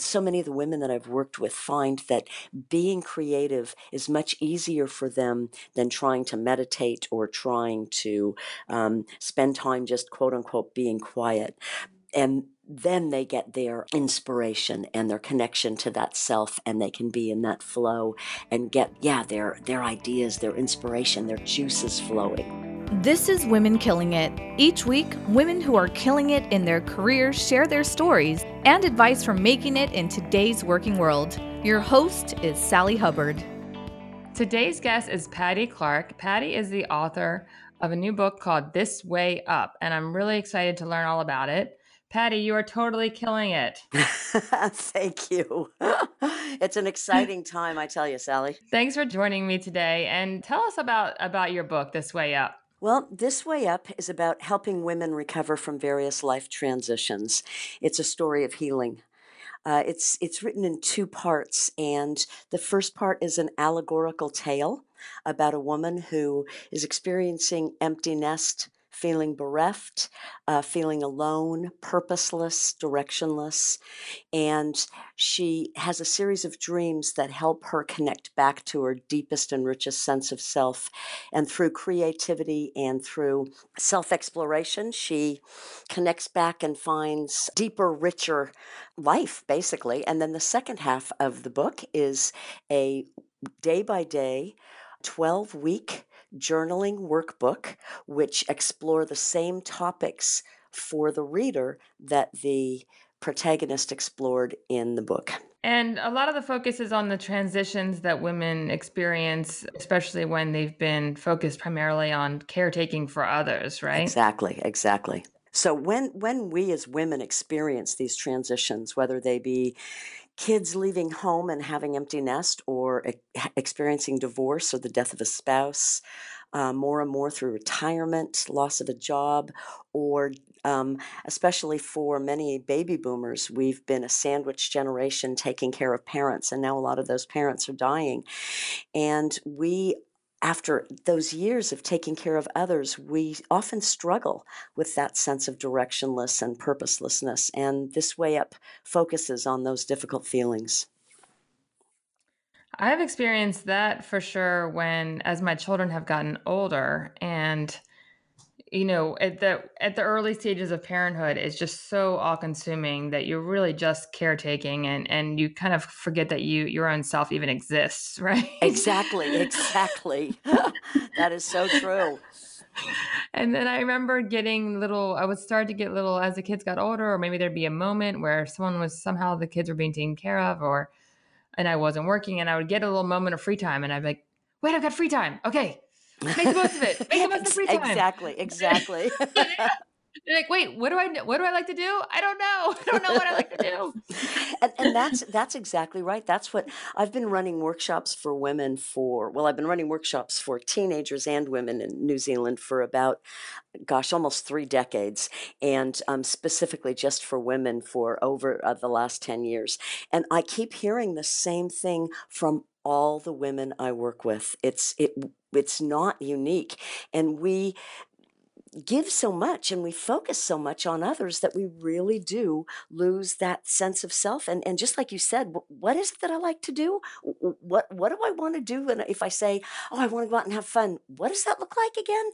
so many of the women that I've worked with find that being creative is much easier for them than trying to meditate or trying to um, spend time just quote unquote being quiet. And then they get their inspiration and their connection to that self and they can be in that flow and get yeah their their ideas their inspiration their juices flowing this is Women Killing It. Each week, women who are killing it in their careers share their stories and advice for making it in today's working world. Your host is Sally Hubbard. Today's guest is Patti Clark. Patti is the author of a new book called This Way Up, and I'm really excited to learn all about it. Patti, you are totally killing it. Thank you. it's an exciting time, I tell you, Sally. Thanks for joining me today and tell us about about your book This Way Up. Well, This Way Up is about helping women recover from various life transitions. It's a story of healing. Uh, it's it's written in two parts, and the first part is an allegorical tale about a woman who is experiencing empty nest feeling bereft, uh, feeling alone, purposeless, directionless. And she has a series of dreams that help her connect back to her deepest and richest sense of self. And through creativity and through self exploration, she connects back and finds deeper, richer life, basically. And then the second half of the book is a day by day, 12 week journaling workbook, which explore the same topics for the reader that the protagonist explored in the book. And a lot of the focus is on the transitions that women experience, especially when they've been focused primarily on caretaking for others, right? Exactly, exactly. So when when we as women experience these transitions, whether they be kids leaving home and having empty nest or experiencing divorce or the death of a spouse, uh, more and more through retirement, loss of a job, or um, especially for many baby boomers, we've been a sandwich generation taking care of parents, and now a lot of those parents are dying. And we after those years of taking care of others, we often struggle with that sense of directionless and purposelessness. And this way up focuses on those difficult feelings. I've experienced that for sure when, as my children have gotten older, and you know at the at the early stages of parenthood it's just so all consuming that you're really just caretaking and and you kind of forget that you your own self even exists right? Exactly exactly. That is so true. And then i remember getting little i would start to get little as the kids got older or maybe there'd be a moment where someone was somehow the kids were being taken care of or and i wasn't working and i would get a little moment of free time and i'd be like wait i've got free time. Okay Make the most of it. Make the most of free time. Exactly. Exactly. You're like, wait, what do I what do I like to do? I don't know. I don't know what I like to do. and, and that's that's exactly right. That's what I've been running workshops for women for. Well, I've been running workshops for teenagers and women in New Zealand for about, gosh, almost three decades, and um, specifically just for women for over uh, the last ten years. And I keep hearing the same thing from all the women I work with. It's it it's not unique, and we give so much and we focus so much on others that we really do lose that sense of self and and just like you said what is it that I like to do? What what do I want to do and if I say oh I want to go out and have fun what does that look like again?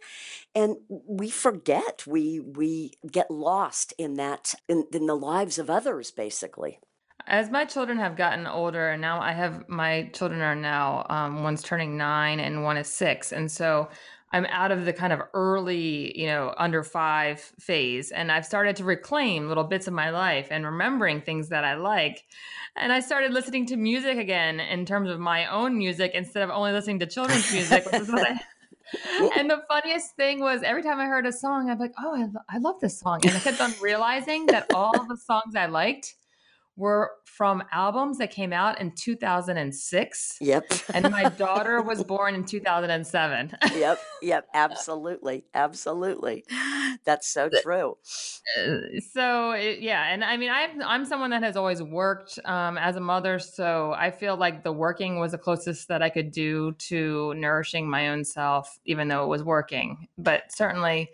And we forget we we get lost in that in, in the lives of others basically as my children have gotten older, and now I have my children are now um, one's turning nine and one is six, and so I'm out of the kind of early, you know, under five phase, and I've started to reclaim little bits of my life and remembering things that I like, and I started listening to music again in terms of my own music instead of only listening to children's music, which is what I. and the funniest thing was every time I heard a song, I'm like, oh, I, I love this song. And I kept on realizing that all the songs I liked were from albums that came out in 2006. Yep. and my daughter was born in 2007. yep. Yep. Absolutely. Absolutely. That's so true. Uh, so it, yeah, and I mean, I'm I'm someone that has always worked um, as a mother, so I feel like the working was the closest that I could do to nourishing my own self, even though it was working. But certainly,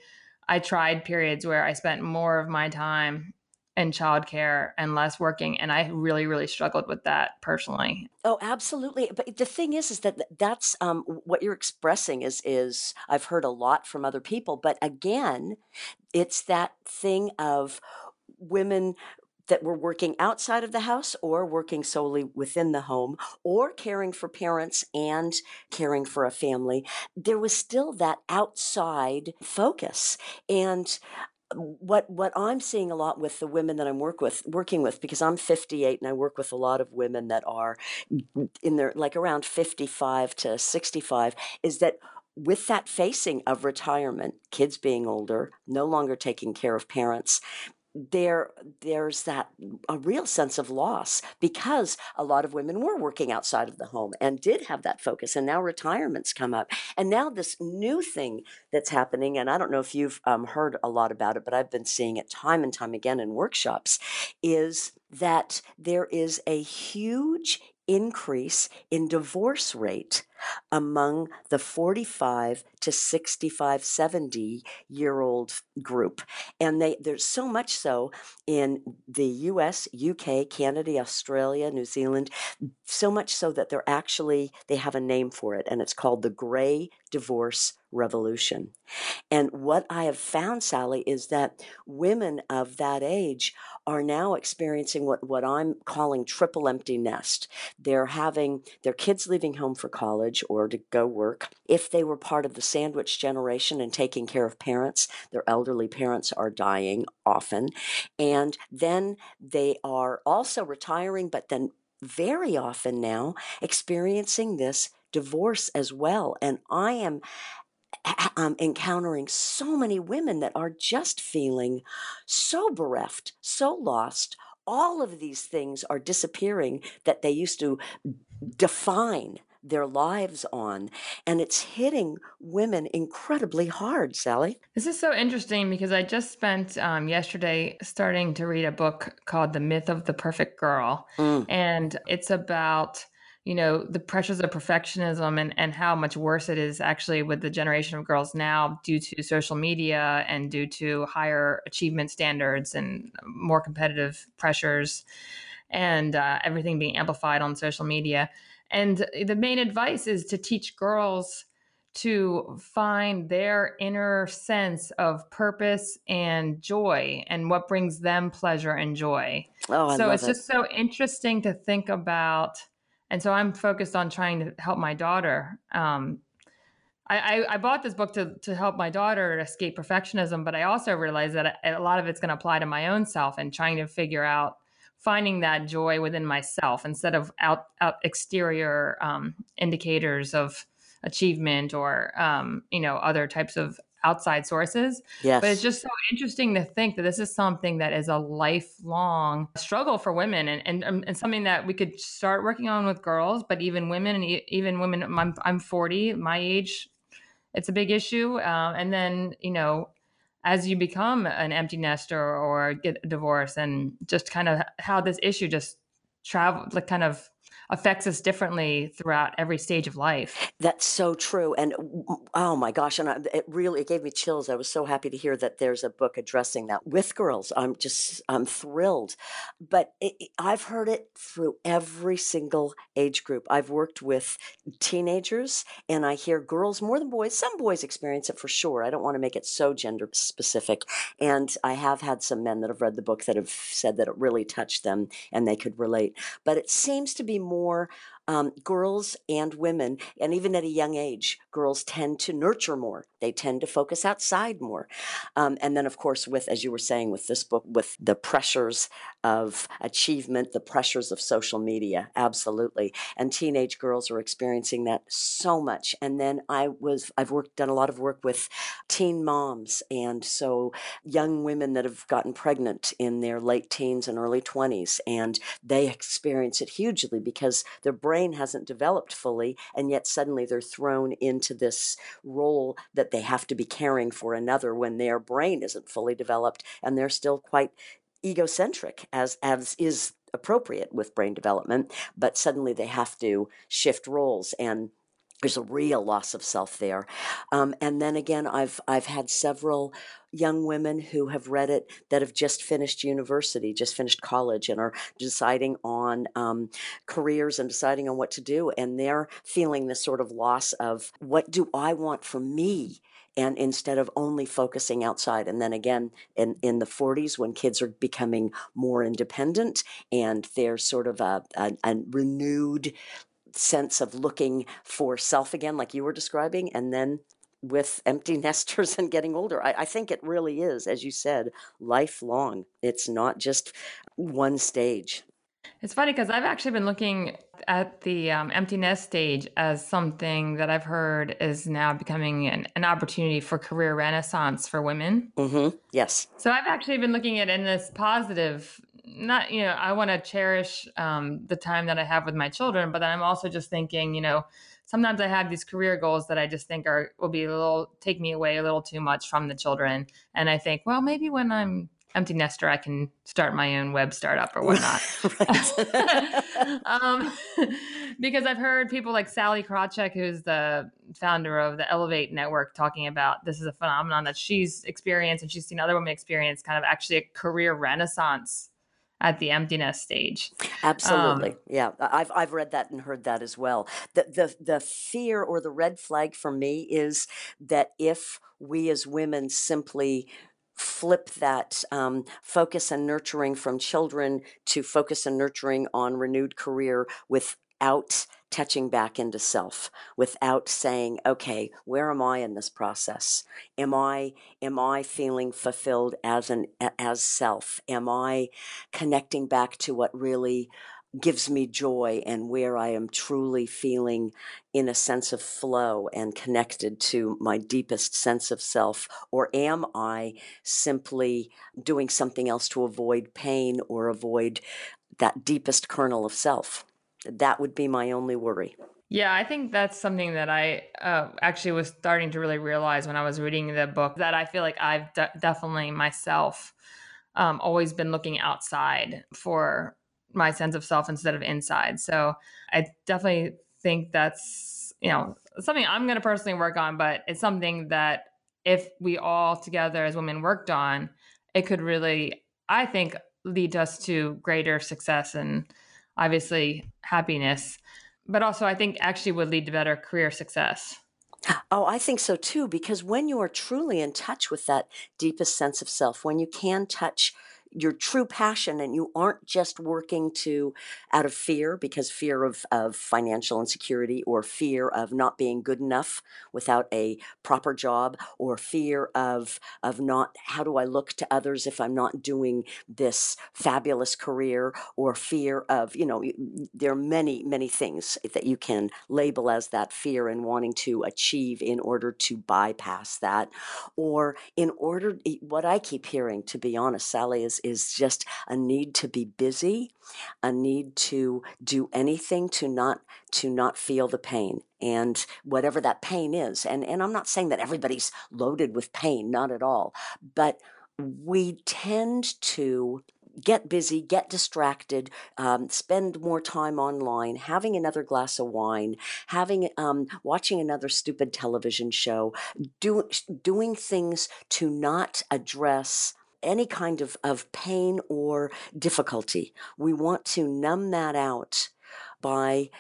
I tried periods where I spent more of my time and childcare and less working and i really really struggled with that personally oh absolutely but the thing is is that that's um, what you're expressing is is i've heard a lot from other people but again it's that thing of women that were working outside of the house or working solely within the home or caring for parents and caring for a family, there was still that outside focus. And what what I'm seeing a lot with the women that I'm work with working with because I'm 58 and I work with a lot of women that are in their like around 55 to 65 is that with that facing of retirement, kids being older, no longer taking care of parents, there there's that a real sense of loss because a lot of women were working outside of the home and did have that focus and now retirements come up. And now this new thing that's happening and i don't know if you've um, heard a lot about it but i've been seeing it time and time again in workshops is that there is a huge increase in divorce rate among the 45 to 65 70 year old group. And they there's so much so in the US UK Canada Australia New Zealand so much so that they're actually they have a name for it and it's called the gray divorce revolution. And what i have found sally is that women of that age are now experiencing what, what i'm calling triple empty nest. They're having their kids leaving home for college or to go work. If they were part of the sandwich generation and taking care of parents their elderly parents are dying often. And then they are also retiring but then very often now experiencing this divorce as well. And I am um, encountering so many women that are just feeling so bereft, so lost. All of these things are disappearing that they used to define their lives on. And it's hitting women incredibly hard, Sally. This is so interesting because I just spent um, yesterday starting to read a book called The Myth of the Perfect Girl. Mm. And it's about you know the pressures of perfectionism and, and how much worse it is actually with the generation of girls now due to social media and due to higher achievement standards and more competitive pressures and uh, everything being amplified on social media and the main advice is to teach girls to find their inner sense of purpose and joy and what brings them pleasure and joy. Oh, I so it's it. just so interesting to think about. And so I'm focused on trying to help my daughter. Um, I, I, I, bought this book to, to help my daughter escape perfectionism, but I also realized that a lot of it's going to apply to my own self and trying to figure out finding that joy within myself instead of out, out exterior um, indicators of achievement or um, you know other types of outside sources. Yes. But it's just so interesting to think that this is something that is a lifelong struggle for women and, and, um, and something that we could start working on with girls, but even women and even women, I'm, I'm 40, my age, it's a big issue. Uh, and then, you know, as you become an empty nester or get a divorce and just kind of how this issue just travel like kind of affects us differently throughout every stage of life. That's so true. And oh my gosh, and uh, it really it gave me chills. I was so happy to hear that there's a book addressing that with girls. I'm just I'm thrilled. But it, I've heard it through every single age group. I've worked with teenagers and I hear girls more than boys. Some boys experience it for sure. I don't want to make it so gender specific. And I have had some men that have read the book that have said that it really touched them and they could relate. But it seems to be more more um, girls and women, and even at a young age, girls tend to nurture more. They tend to focus outside more. Um, and then, of course, with, as you were saying, with this book, with the pressures of achievement, the pressures of social media, absolutely. And teenage girls are experiencing that so much. And then I was, I've worked, done a lot of work with teen moms. And so young women that have gotten pregnant in their late teens and early 20s, and they experience it hugely because their brain brain hasn't developed fully, and yet suddenly they're thrown into this role that they have to be caring for another when their brain isn't fully developed and they're still quite egocentric as as is appropriate with brain development but suddenly they have to shift roles and there's a real loss of self there. Um, and then again, I've I've had several young women who have read it that have just finished university, just finished college, and are deciding on um, careers and deciding on what to do. And they're feeling this sort of loss of what do I want for me? And instead of only focusing outside. And then again, in, in the 40s, when kids are becoming more independent and there's sort of a, a, a renewed sense of looking for self again, like you were describing, and then with empty nesters and getting older. I, I, think it really is, as you said, lifelong. It's not just one stage. It's funny because I've actually been looking at the um, empty nest stage as something that I've heard is now becoming an, an opportunity for career renaissance for women. Mm-hmm. Yes. So I've actually been looking at in this positive not you know i want to cherish um, the time that i have with my children but i'm also just thinking you know sometimes i have these career goals that i just think are will be a little take me away a little too much from the children and i think well maybe when i'm empty nester i can start my own web startup or whatnot. Um, because i've heard people like Sallie krawcheck who's the founder of the Ellevate network talking about this is a phenomenon that she's experienced and she's seen other women experience kind of actually a career renaissance at the emptiness stage. Absolutely. Um, yeah. I've I've read that and heard that as well. The the the fear or the red flag for me is that if we as women simply flip that um, focus and nurturing from children to focus and nurturing on renewed career without touching back into self without saying okay where am i in this process am i am i feeling fulfilled as an as self am i connecting back to what really gives me joy and where I am truly feeling in a sense of flow and connected to my deepest sense of self? Or am I simply doing something else to avoid pain or avoid that deepest kernel of self? That would be my only worry. Yeah, I think that's something that I uh, actually was starting to really realize when I was reading the book that I feel like I've de- definitely myself um, always been looking outside for my sense of self instead of inside. So I definitely think that's, you know, something I'm going to personally work on, but it's something that if we all together as women worked on, it could really, I think, lead us to greater success and obviously happiness, but also I think actually would lead to better career success. Oh, I think so too, because when you are truly in touch with that deepest sense of self, when you can touch your true passion and you aren't just working to out of fear because fear of, of financial insecurity or fear of not being good enough without a proper job or fear of of not how do I look to others if I'm not doing this fabulous career? or fear of you know there are many many things that you can label as that fear and wanting to achieve in order to bypass that. Or in order what I keep hearing to be honest Sally is is just a need to be busy, a need to do anything to not to not feel the pain and whatever that pain is. And and I'm not saying that everybody's loaded with pain, not at all, but we tend to get busy, get distracted, um, spend more time online, having another glass of wine, having um, watching another stupid television show, do, doing things to not address any kind of, of pain or difficulty. We want to numb that out by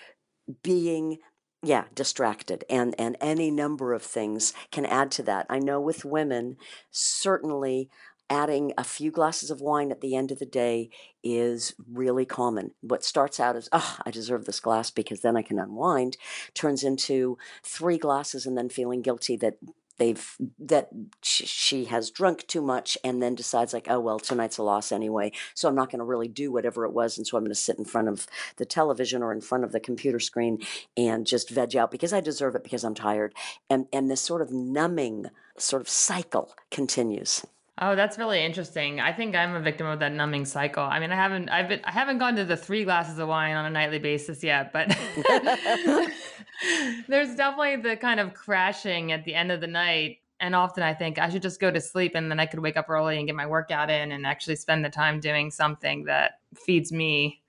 being yeah distracted and and any number of things can add to that i know with women certainly adding a few glasses of wine at the end of the day is really common. What starts out as, oh, I deserve this glass because then I can unwind, turns into three glasses and then feeling guilty that they've that she has drunk too much and then decides like oh well tonight's a loss anyway so i'm not going to really do whatever it was and so i'm going to sit in front of the television or in front of the computer screen and just veg out because i deserve it because i'm tired. And and this sort of numbing sort of cycle continues Oh, that's really interesting. I think I'm a victim of that numbing cycle. I mean, I haven't I've been I haven't gone to the 3 glasses of wine on a nightly basis yet, but there's definitely the kind of crashing at the end of the night and often I think I should just go to sleep and then I could wake up early and get my workout in and actually spend the time doing something that feeds me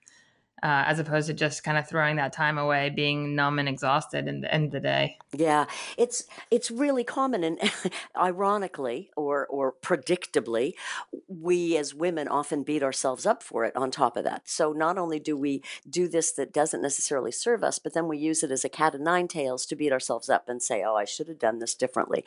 uh, as opposed to just kind of throwing that time away, being numb and exhausted in the end of the day. Yeah, it's it's really common, and ironically, or or predictably, we as women often beat ourselves up for it. On top of that, so not only do we do this that doesn't necessarily serve us, but then we use it as a cat of nine tails to beat ourselves up and say, "Oh, I should have done this differently."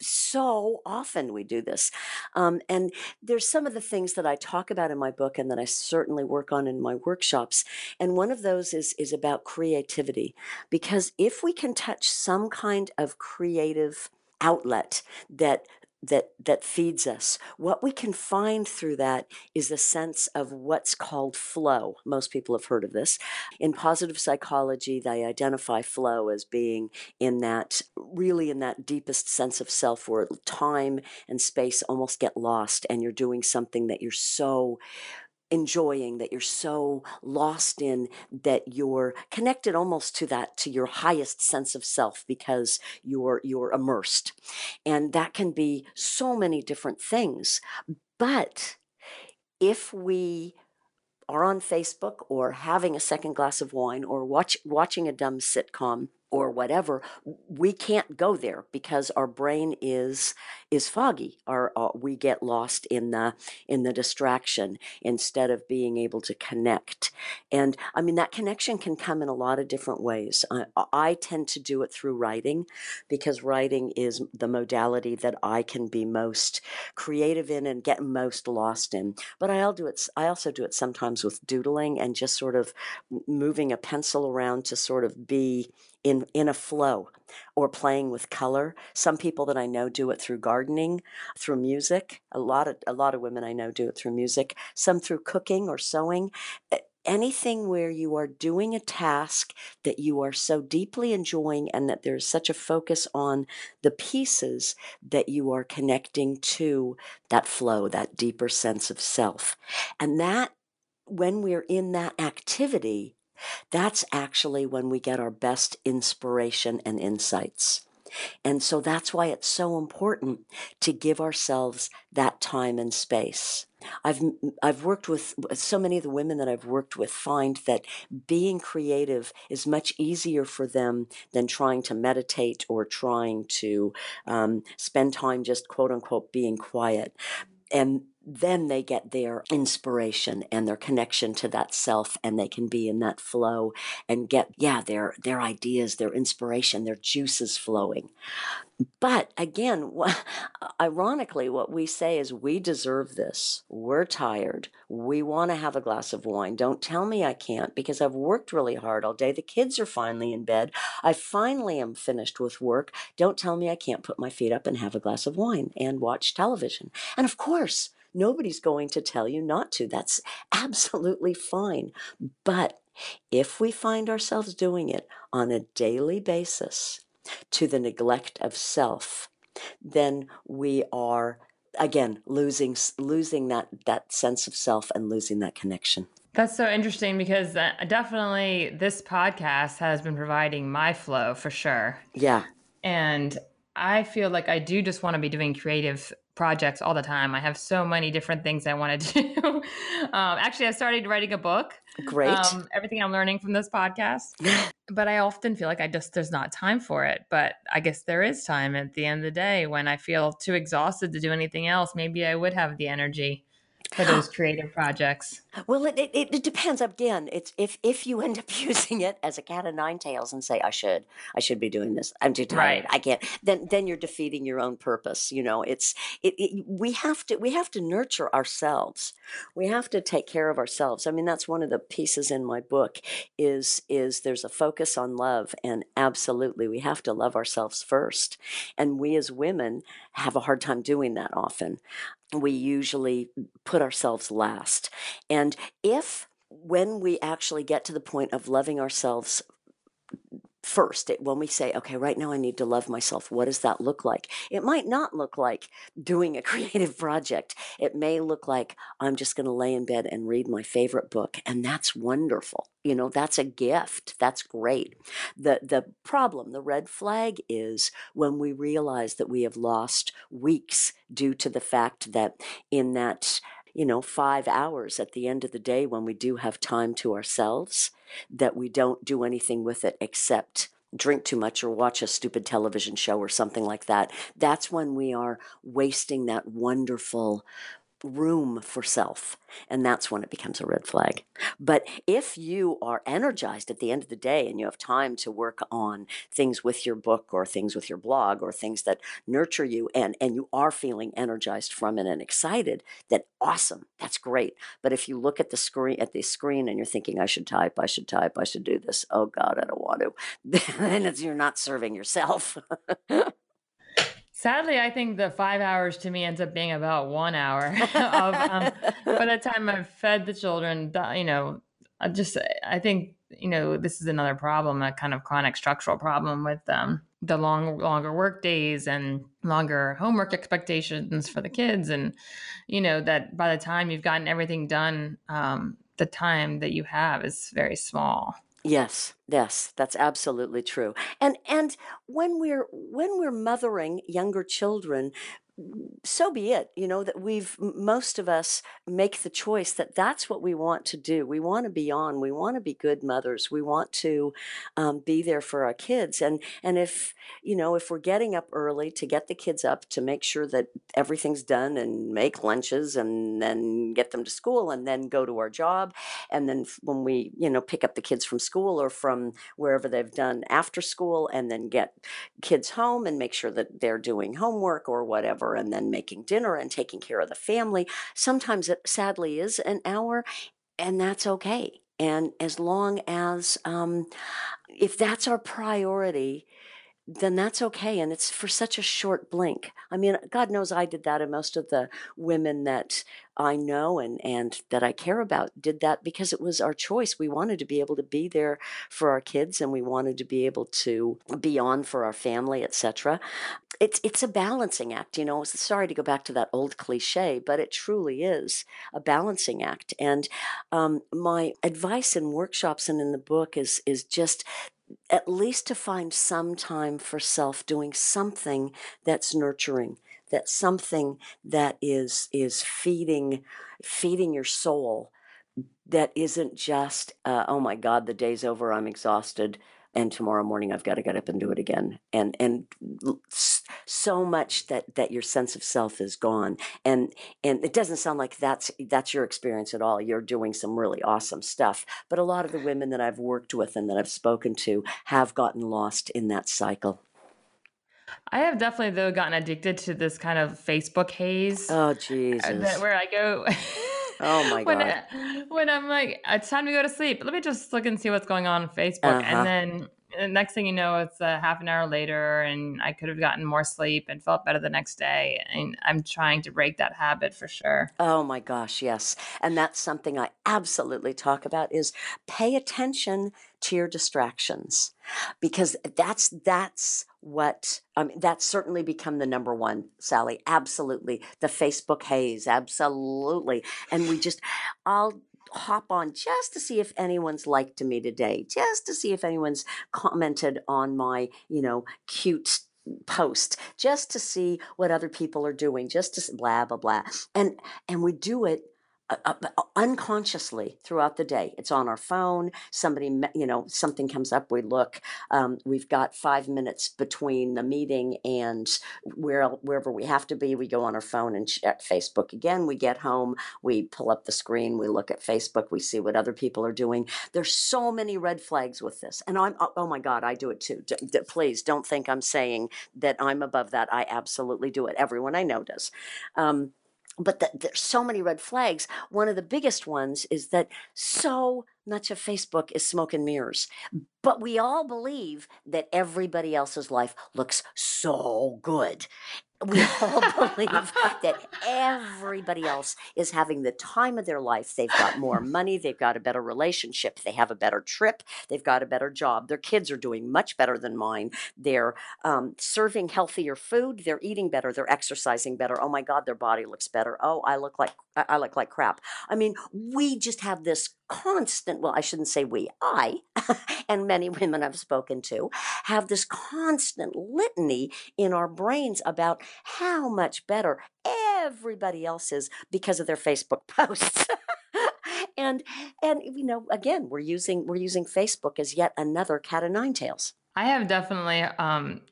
So often we do this, um, and there's some of the things that I talk about in my book, and that I certainly work on in my workshops. And one of those is is about creativity, because if we can touch some kind of creative outlet that that that feeds us. What we can find through that is a sense of what's called flow. Most people have heard of this. In positive psychology, they identify flow as being in that really in that deepest sense of self where time and space almost get lost and you're doing something that you're so enjoying that you're so lost in that you're connected almost to that to your highest sense of self because you're you're immersed. And that can be so many different things. But if we are on Facebook or having a second glass of wine or watch, watching a dumb sitcom or whatever we can't go there because our brain is is foggy. Or uh, we get lost in the in the distraction instead of being able to connect. And i mean that connection can come in a lot of different ways. I, I tend to do it through writing because writing is the modality that i can be most creative in and get most lost in. But i'll do it i also do it sometimes with doodling and just sort of moving a pencil around to sort of be in in a flow or playing with color. Some people that i know do it through gardening through music. A lot of a lot of women i know do it through music some through cooking or sewing. Anything where you are doing a task that you are so deeply enjoying and that there's such a focus on the pieces that you are connecting to that flow that deeper sense of self. And that when we're in that activity that's actually when we get our best inspiration and insights. And so that's why it's so important to give ourselves that time and space. I've I've worked with so many of the women that I've worked with find that being creative is much easier for them than trying to meditate or trying to um, spend time just quote unquote being quiet. And then they get their inspiration and their connection to that self and they can be in that flow and get yeah their their ideas their inspiration their juices flowing. But again ironically what we say is we deserve this. We're tired. We want to have a glass of wine. Don't tell me i can't because i've worked really hard all day. The kids are finally in bed. I finally am finished with work. Don't tell me i can't put my feet up and have a glass of wine and watch television. And of course Nobody's going to tell you not to. That's absolutely fine. But if we find ourselves doing it on a daily basis to the neglect of self, then we are again losing losing that that sense of self and losing that connection. That's so interesting because uh, definitely this podcast has been providing my flow for sure. Yeah. And I feel like I do just want to be doing creative projects all the time. I have so many different things I want to do. um, actually, I started writing a book. Great. Um, everything I'm learning from this podcast. but I often feel like I just, there's not time for it. But I guess there is time at the end of the day when I feel too exhausted to do anything else. Maybe I would have the energy for those creative projects? Well, it, it, it depends. Again, it's if if you end up using it as a cat of nine tails and say, "I should, I should be doing this. I'm too tired. Right. I can't." Then then you're defeating your own purpose. You know, it's it, it. We have to we have to nurture ourselves. We have to take care of ourselves. I mean, that's one of the pieces in my book. Is is there's a focus on love, and absolutely, we have to love ourselves first. And we as women have a hard time doing that often we usually put ourselves last. And if when we actually get to the point of loving ourselves first it, when we say okay right now i need to love myself what does that look like? It might not look like doing a creative project. It may look like i'm just going to lay in bed and read my favorite book and that's wonderful. You know that's a gift. That's great. The the problem the red flag is when we realize that we have lost weeks due to the fact that in that you know, five hours at the end of the day when we do have time to ourselves, that we don't do anything with it except drink too much or watch a stupid television show or something like that. That's when we are wasting that wonderful room for self. And that's when it becomes a red flag. But if you are energized at the end of the day and you have time to work on things with your book or things with your blog or things that nurture you and, and you are feeling energized from it and excited, then awesome. That's great. But if you look at the screen at the screen and you're thinking, I should type, I should type, I should do this, oh God, I don't want to, then you're not serving yourself. Sadly, I think the five hours to me ends up being about one hour of um, by the time I've fed the children, you know, I just I think you know this is another problem, a kind of chronic structural problem with um, the long longer work days and longer homework expectations for the kids, and you know that by the time you've gotten everything done, um, the time that you have is very small. Yes, yes, that's absolutely true. And and when we're when we're mothering younger children, so be it you know that we've most of us make the choice that that's what we want to do. We want to be on we want to be good mothers we want to um, be there for our kids and and if you know if we're getting up early to get the kids up to make sure that everything's done and make lunches and then get them to school and then go to our job and then when we you know pick up the kids from school or from wherever they've done after school and then get kids home and make sure that they're doing homework or whatever and then making dinner and taking care of the family. Sometimes it sadly is an hour, and that's okay. And as long as, um, if that's our priority, then that's okay. And it's for such a short blink. I mean, God knows I did that, and most of the women that I know and, and that I care about did that because it was our choice. We wanted to be able to be there for our kids and we wanted to be able to be on for our family, etc. It's it's a balancing act, you know. Sorry to go back to that old cliche, but it truly is a balancing act. And um, my advice in workshops and in the book is is just at least to find some time for self doing something that's nurturing that something that is is feeding feeding your soul that isn't just uh, oh my god the day's over i'm exhausted and tomorrow morning I've got to get up and do it again. And and so much that that your sense of self is gone. And and it doesn't sound like that's that's your experience at all. You're doing some really awesome stuff. But a lot of the women that I've worked with and that I've spoken to have gotten lost in that cycle. I have definitely though gotten addicted to this kind of Facebook haze. Oh uh, Jesus. where I go Oh my when God. I, when I'm like, it's time to go to sleep. Let me just look and see what's going on on Facebook, Uh-huh. and then the next thing you know, it's a half an hour later, and I could have gotten more sleep and felt better the next day. And I'm trying to break that habit for sure. Oh my gosh, yes. And that's something I absolutely talk about is pay attention to your distractions because that's that's what mean that's certainly become the number one, Sally. Absolutely. The Facebook haze, absolutely. And we just I'll hop on just to see if anyone's liked me today, just to see if anyone's commented on my, you know, cute post just to see what other people are doing just to blah blah blah and and we do it uh, unconsciously throughout the day. It's on our phone somebody you know something comes up we look um, we've got five minutes between the meeting and where wherever we have to be we go on our phone and check facebook again we get home we pull up the screen we look at facebook we see what other people are doing. There's so many red flags with this and i'm oh oh my god i do it too. D- d- please don't think i'm saying that i'm above that. I absolutely do it. Everyone i know does. Um, but the, there's so many red flags. One of the biggest ones is that so much of Facebook is smoke and mirrors. But we all believe that everybody else's life looks so good. We all believe that everybody else is having the time of their life. They've got more money, they've got a better relationship, they have a better trip, they've got a better job. Their kids are doing much better than mine. They're um, serving healthier food, they're eating better, they're exercising better. Oh my God, their body looks better. Oh, I look like I I look like crap. I mean, we just have this constant, well, I shouldn't say we, I, and many women I've spoken to, have this constant litany in our brains about how much better everybody else is because of their Facebook posts. and and you know again we're using we're using facebook as yet another cat of nine tails I have definitely um,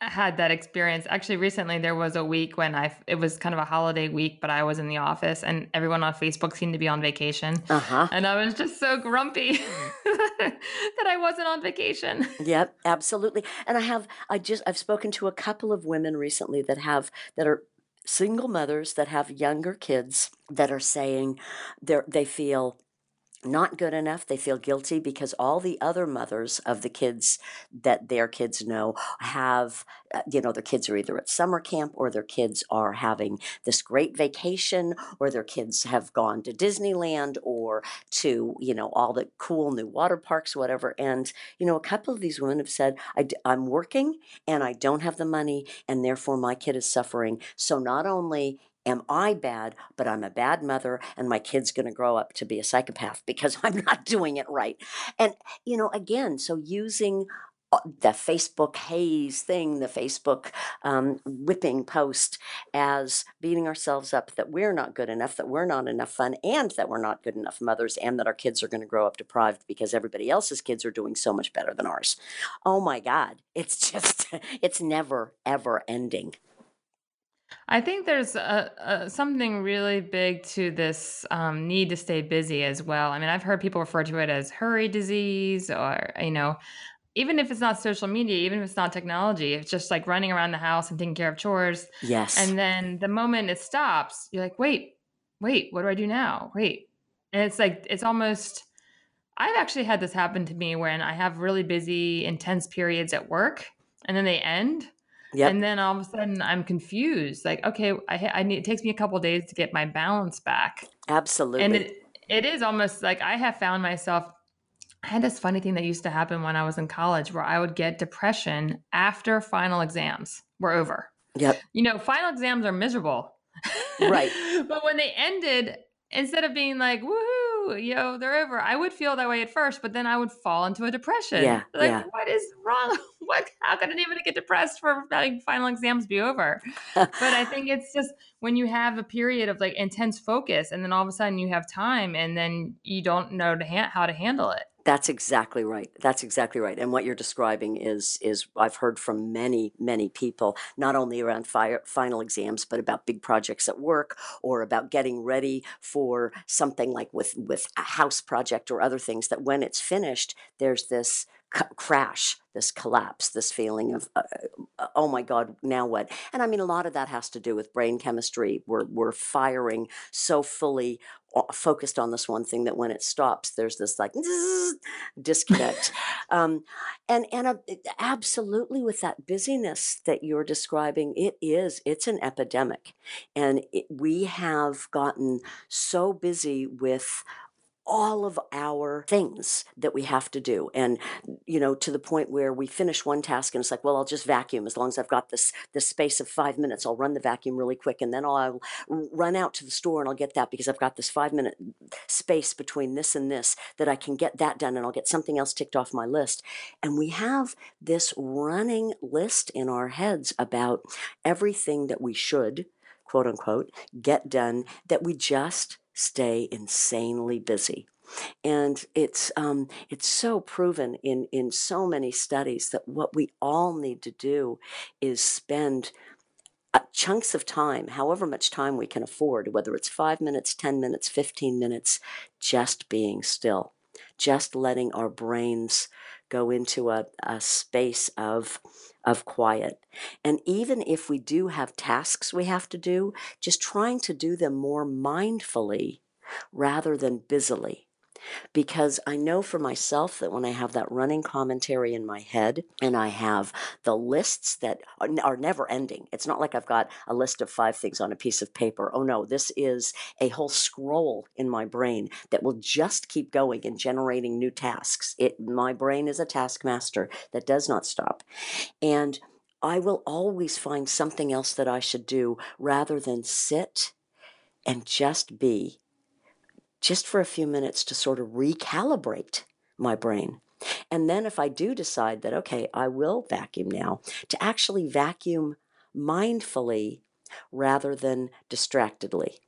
had that experience. Actually, recently there was a week when I it was kind of a holiday week, but I was in the office and everyone on Facebook seemed to be on vacation, uh-huh and I was just so grumpy that I wasn't on vacation. Yep, absolutely. And I have I just I've spoken to a couple of women recently that have that are single mothers that have younger kids that are saying they they feel not good enough. They feel guilty because all the other mothers of the kids that their kids know have, uh, you know, their kids are either at summer camp or their kids are having this great vacation or their kids have gone to Disneyland or to, you know, all the cool new water parks, whatever. And, you know, a couple of these women have said, I, d- I'm working and I don't have the money and therefore my kid is suffering. So not only am I bad, but I'm a bad mother and my kid's going to grow up to be a psychopath because I'm not doing it right. And, you know, again, so using uh, the Facebook haze thing, the Facebook um, whipping post as beating ourselves up that we're not good enough, that we're not enough fun, and that we're not good enough mothers, and that our kids are going to grow up deprived because everybody else's kids are doing so much better than ours. Oh my God. It's just, it's never, ever ending. I think there's a, a, something really big to this um, need to stay busy as well. I mean, I've heard people refer to it as hurry disease, or you know, even if it's not social media, even if it's not technology, it's just like running around the house and taking care of chores. Yes. And then the moment it stops, you're like, wait, wait, what do I do now? Wait, and it's like it's almost. I've actually had this happen to me when I have really busy, intense periods at work, and then they end Yep. and then all of a sudden I'm confused. Like, okay, I, I need, it takes me a couple of days to get my balance back. Absolutely. And it, it is almost like I have found myself. I had this funny thing that used to happen when I was in college where I would get depression after final exams were over. yep. You know, final exams are miserable. Right. but when they ended, instead of being like, woohoo, you know, they're over, I would feel that way at first, but then I would fall into a depression. Yeah, Like, yeah. what is wrong? What, how could anybody get depressed for having final exams be over? But I think it's just when you have a period of like intense focus and then all of a sudden you have time and then you don't know to ha- how to handle it. That's exactly right. That's exactly right. And what you're describing is is I've heard from many many people not only around fire, final exams but about big projects at work or about getting ready for something like with with a house project or other things that when it's finished there's this c- crash, this collapse, this feeling of uh, uh, oh my god, now what? And I mean a lot of that has to do with brain chemistry. We're we're firing so fully focused on this one thing that when it stops there's this like disconnect. Um, and and uh, it- absolutely with that busyness that you're describing it is it's an epidemic. And it, we have gotten so busy with all of our things that we have to do and you know to the point where we finish one task and it's like well i'll just vacuum as long as i've got this this space of five minutes. I'll run the vacuum really quick and then i'll, run out to the store and i'll get that because i've got this five minute space between this and this that i can get that done and i'll get something else ticked off my list. And we have this running list in our heads about everything that we should quote unquote get done that we just stay insanely busy. And it's um, it's so proven in in so many studies that what we all need to do is spend uh, chunks of time, however much time we can afford, whether it's five minutes, ten minutes, fifteen minutes, just being still, just letting our brains go into a, a space of of quiet. And even if we do have tasks we have to do, just trying to do them more mindfully rather than busily because I know for myself that when I have that running commentary in my head and I have the lists that are, are never ending, it's not like I've got a list of five things on a piece of paper. Oh no, this is a whole scroll in my brain that will just keep going and generating new tasks. It my brain is a taskmaster that does not stop. And I will always find something else that I should do rather than sit and just be just for a few minutes to sort of recalibrate my brain. And then if I do decide that, okay, I will vacuum now, to actually vacuum mindfully rather than distractedly,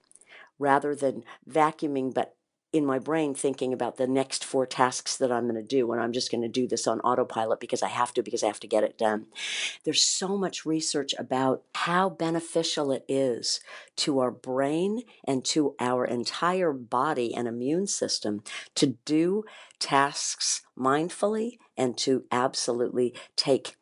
rather than vacuuming but in my brain thinking about the next four tasks that I'm going to do, and I'm just going to do this on autopilot because I have to, because I have to get it done. There's so much research about how beneficial it is to our brain and to our entire body and immune system to do tasks mindfully and to absolutely take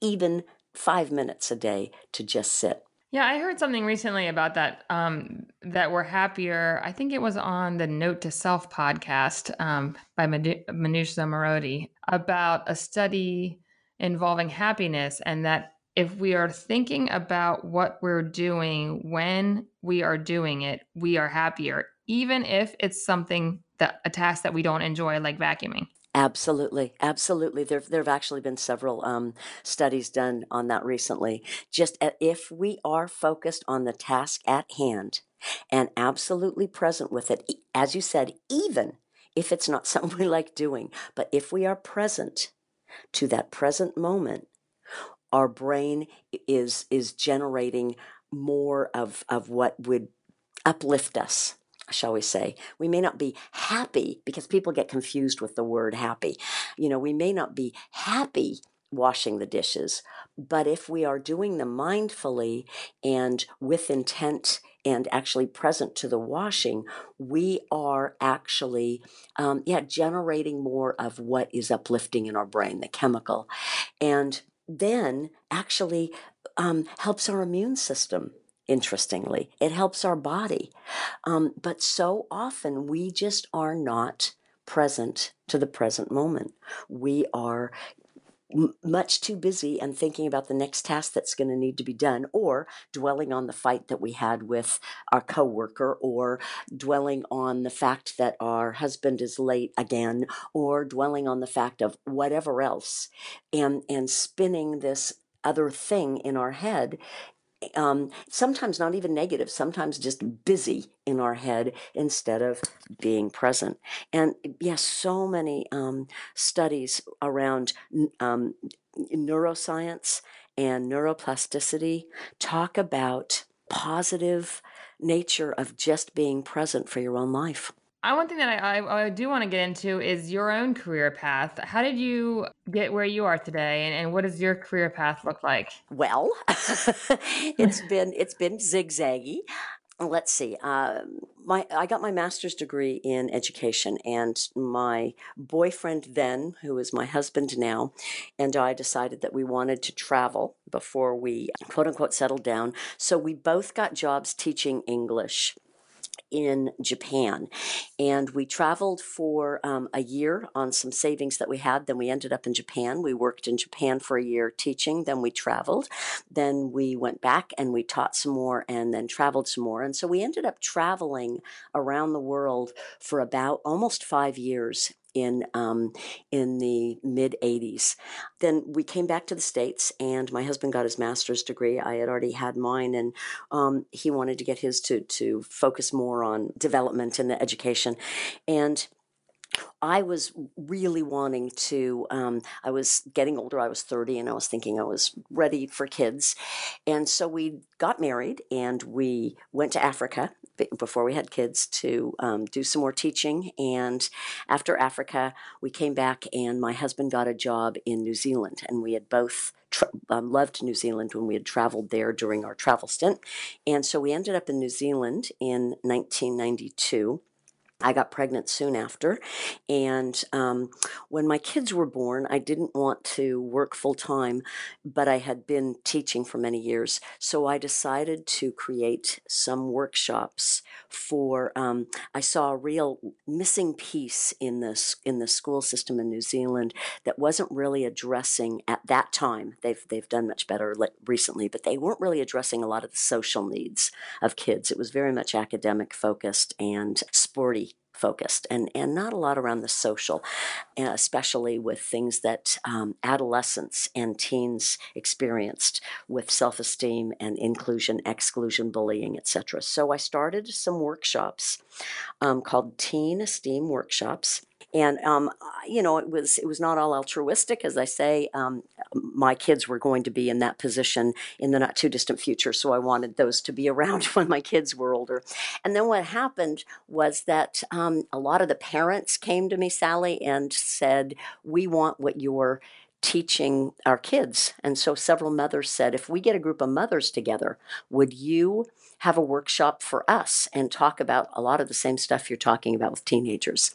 even five minutes a day to just sit. Yeah, I heard something recently about that. Um, that we're happier. I think it was on the Note to Self podcast um, by Manoush Zomorodi about a study involving happiness, and that if we are thinking about what we're doing when we are doing it, we are happier, even if it's something that a task that we don't enjoy, like vacuuming. Absolutely, absolutely. There, there have actually been several um, studies done on that recently. Just if we are focused on the task at hand and absolutely present with it, as you said, even if it's not something we like doing, but if we are present to that present moment, our brain is is generating more of of what would uplift us shall we say. We may not be happy because people get confused with the word happy. You know, we may not be happy washing the dishes, but if we are doing them mindfully and with intent and actually present to the washing, we are actually, um, yeah, generating more of what is uplifting in our brain, the chemical, and then actually um, helps our immune system interestingly. It helps our body. Um, but so often we just are not present to the present moment. We are much too busy and thinking about the next task that's going to need to be done or dwelling on the fight that we had with our coworker or dwelling on the fact that our husband is late again or dwelling on the fact of whatever else and and spinning this other thing in our head um, sometimes not even negative, sometimes just busy in our head instead of being present. And yes, so many um, studies around um, neuroscience and neuroplasticity talk about positive nature of just being present for your own life. I one thing that I, I, I do want to get into is your own career path. How did you get where you are today, and, and what does your career path look like? Well, it's been it's been zigzaggy. Let's see. Uh, my I got my master's degree in education, and my boyfriend then, who is my husband now, and I decided that we wanted to travel before we quote unquote settled down. So we both got jobs teaching English in Japan. And we traveled for um, a year on some savings that we had. Then we ended up in Japan. We worked in Japan for a year teaching. Then we traveled. Then we went back and we taught some more and then traveled some more. And so we ended up traveling around the world for about almost five years in um, in the mid 80s. Then we came back to the states, and my husband got his master's degree. I had already had mine, and um, he wanted to get his to to focus more on development and education, and. I was really wanting to. Um, I was getting older. I was 30, and I was thinking I was ready for kids. And so we got married and we went to Africa before we had kids to um, do some more teaching. And after Africa, we came back, and my husband got a job in New Zealand, and we had both. Tra- um, loved New Zealand when we had traveled there during our travel stint. And so we ended up in New Zealand in 1992 I got pregnant soon after. And um, when my kids were born, I didn't want to work full time, but I had been teaching for many years. So I decided to create some workshops for. Um, I saw a real missing piece in this in the school system in New Zealand that wasn't really addressing at that time. They've they've done much better recently, but they weren't really addressing a lot of the social needs of kids. It was very much academic focused and sporty focused and, and not a lot around the social, especially with things that um, adolescents and teens experienced with self esteem and inclusion, exclusion, bullying, etc. So I started some workshops um, called Teen Esteem Workshops and um, you know it was it was not all altruistic as i say um, my kids were going to be in that position in the not too distant future so i wanted those to be around when my kids were older. And then what happened was that um, a lot of the parents came to me sallie and said we want what you're teaching our kids and so several mothers said if we get a group of mothers together would you have a workshop for us and talk about a lot of the same stuff you're talking about with teenagers.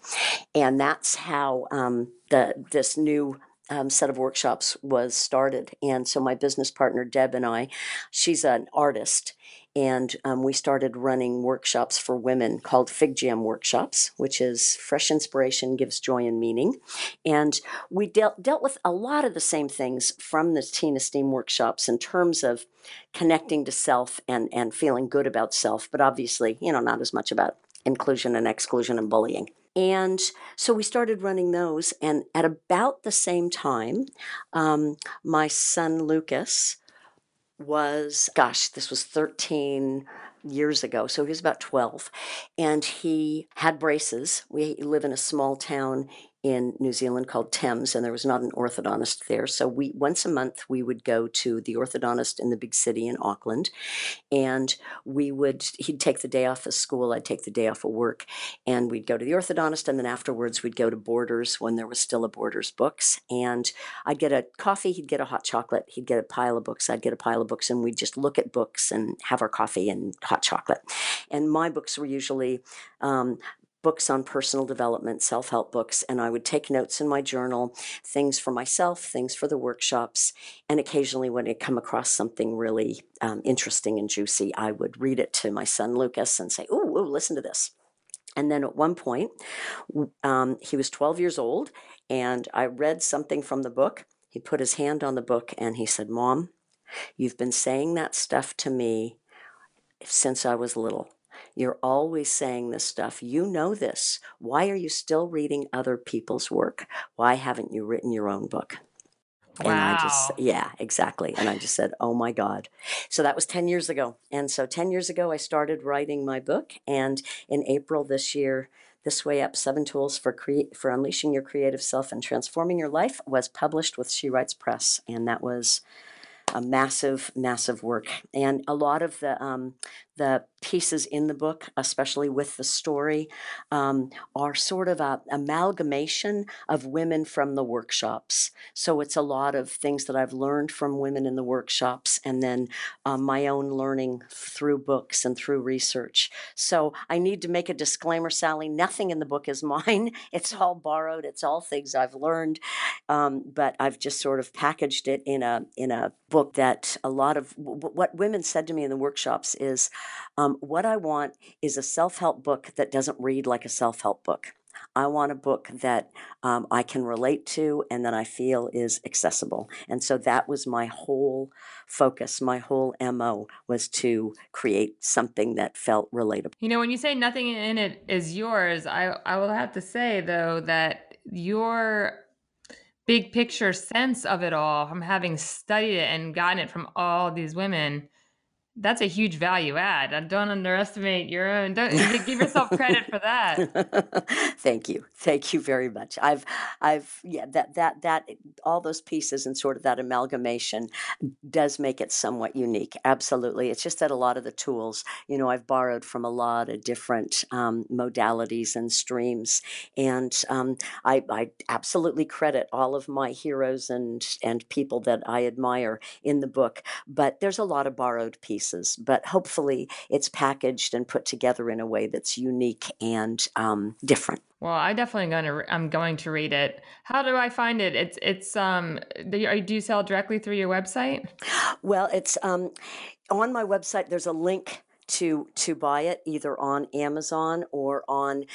And that's how um, the this new um, set of workshops was started. And so my business partner Deb and I, she's an artist, and um, we started running workshops for women called Fig Jam Workshops, which is fresh inspiration gives joy and meaning. And we dealt dealt with a lot of the same things from the Teen Esteem workshops in terms of connecting to self and and feeling good about self, but obviously, you know, not as much about inclusion and exclusion and bullying. And so we started running those. And at about the same time, um, my son Lucas was, gosh, this was 13 years ago. So he was about 12. And he had braces. We live in a small town in New Zealand called Thames, and there was not an orthodontist there. So we once a month we would go to the orthodontist in the big city in Auckland, and we would he'd take the day off of school, I'd take the day off of work, and we'd go to the orthodontist, and then afterwards we'd go to Borders when there was still a Borders books, and I'd get a coffee, he'd get a hot chocolate, he'd get a pile of books, I'd get a pile of books, and we'd just look at books and have our coffee and hot chocolate, and my books were usually um, books on personal development, self help books, and I would take notes in my journal, things for myself, things for the workshops, and occasionally when I come across something really um, interesting and juicy, I would read it to my son Lucas and say, "Ooh, ooh listen to this." And then at one point, um, he was 12 years old, and I read something from the book. He put his hand on the book and he said, Mom, you've been saying that stuff to me since I was little. You're always saying this stuff. You know this. Why are you still reading other people's work? Why haven't you written your own book? Wow. And I just, yeah, exactly. And I just said, oh my God. So that was 10 years ago. And so 10 years ago, I started writing my book. And in April this year, this Way Up Seven Tools for, cre- for Unleashing Your Creative Self and Transforming Your Life was published with She Writes Press. And that was a massive, massive work. And a lot of the um, the pieces in the book, especially with the story, um, are sort of a amalgamation of women from the workshops. So it's a lot of things that I've learned from women in the workshops, and then um, my own learning through books and through research. So I need to make a disclaimer, Sallie. Nothing in the book is mine. It's all borrowed. It's all things I've learned, um, but I've just sort of packaged it in a in a book that a lot of what women said to me in the workshops is um, what I want is a self help book that doesn't read like a self help book. I want a book that um, I can relate to and that I feel is accessible. And so that was my whole focus, my whole MO was to create something that felt relatable. You know, when you say nothing in it is yours, I, I will have to say, though, that your big picture sense of it all from having studied it and gotten it from all these women that's a huge value add. I don't underestimate your own. Don't give yourself credit for that. Thank you. Thank you very much. I've, I've, yeah, that, that, that, all those pieces and sort of that amalgamation does make it somewhat unique. Absolutely. It's just that a lot of the tools, you know, I've borrowed from a lot of different um, modalities and streams. And um, I, I absolutely credit all of my heroes and, and people that I admire in the book. But there's a lot of borrowed pieces pieces, but hopefully it's packaged and put together in a way that's unique and um, different. Well, I definitely going to I'm going to read it. How do I find it? It's it's um do you, do you sell directly through your website? Well, it's um on my website there's a link to to buy it either on Amazon or on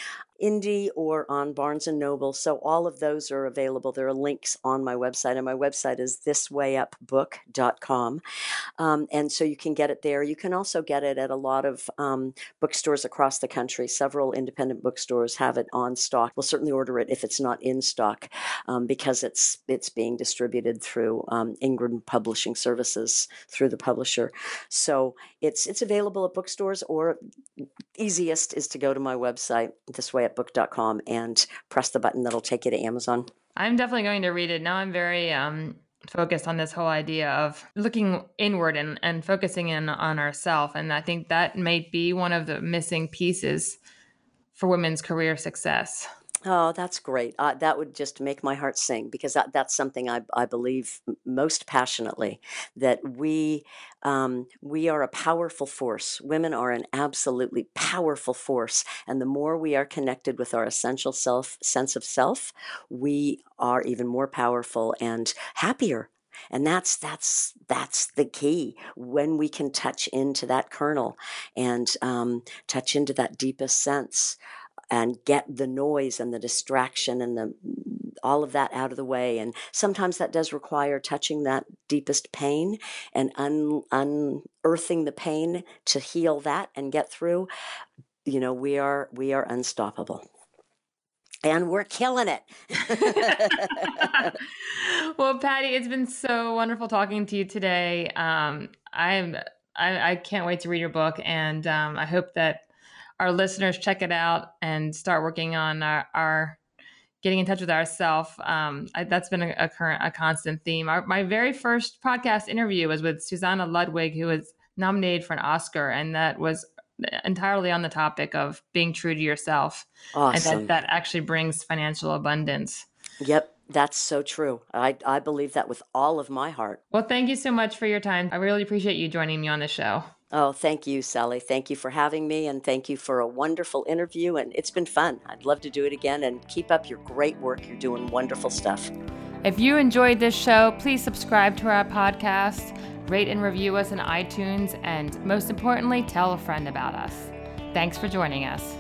Indie or on Barnes and Noble. So all of those are available. There are links on my website, and my website is thiswayupbook.com. Um, and so you can get it there. You can also get it at a lot of um, bookstores across the country. Several independent bookstores have it on stock. We'll certainly order it if it's not in stock. um, because it's it's being distributed through um, Ingram Publishing Services through the publisher. So it's it's available at bookstores or easiest is to go to my website thiswayupbook.com and press the button that'll take you to Amazon. I'm definitely going to read it. Now I'm very um, focused on this whole idea of looking inward and, and focusing in on ourselves. And I think that may be one of the missing pieces for women's career success. Oh, that's great. Uh, that would just make my heart sing because that, that's something I, I believe most passionately that we um, we are a powerful force. Women are an absolutely powerful force, and the more we are connected with our essential self sense of self, we are even more powerful and happier and that's that's that's the key when we can touch into that kernel and um, touch into that deepest sense and get the noise and the distraction and the all of that out of the way and sometimes that does require touching that deepest pain and un, unearthing the pain to heal that and get through you know we are we are unstoppable and we're killing it. well, Patti, it's been so wonderful talking to you today. Um, I'm I, I, can't wait to read your book, and um, I hope that our listeners check it out and start working on our, our getting in touch with ourselves. Um, that's been a, a, current, a constant theme. Our, my very first podcast interview was with Susanna Ludwig, who was nominated for an Oscar, and that was entirely on the topic of being true to yourself, awesome. and that that actually brings financial abundance. Yep. That's so true. I, I believe that with all of my heart. Well, thank you so much for your time. I really appreciate you joining me on the show. Oh, thank you, Sallie. Thank you for having me and thank you for a wonderful interview. And it's been fun. I'd love to do it again and keep up your great work. You're doing wonderful stuff. If you enjoyed this show, please subscribe to our podcast, rate and review us on iTunes, and most importantly, tell a friend about us. Thanks for joining us.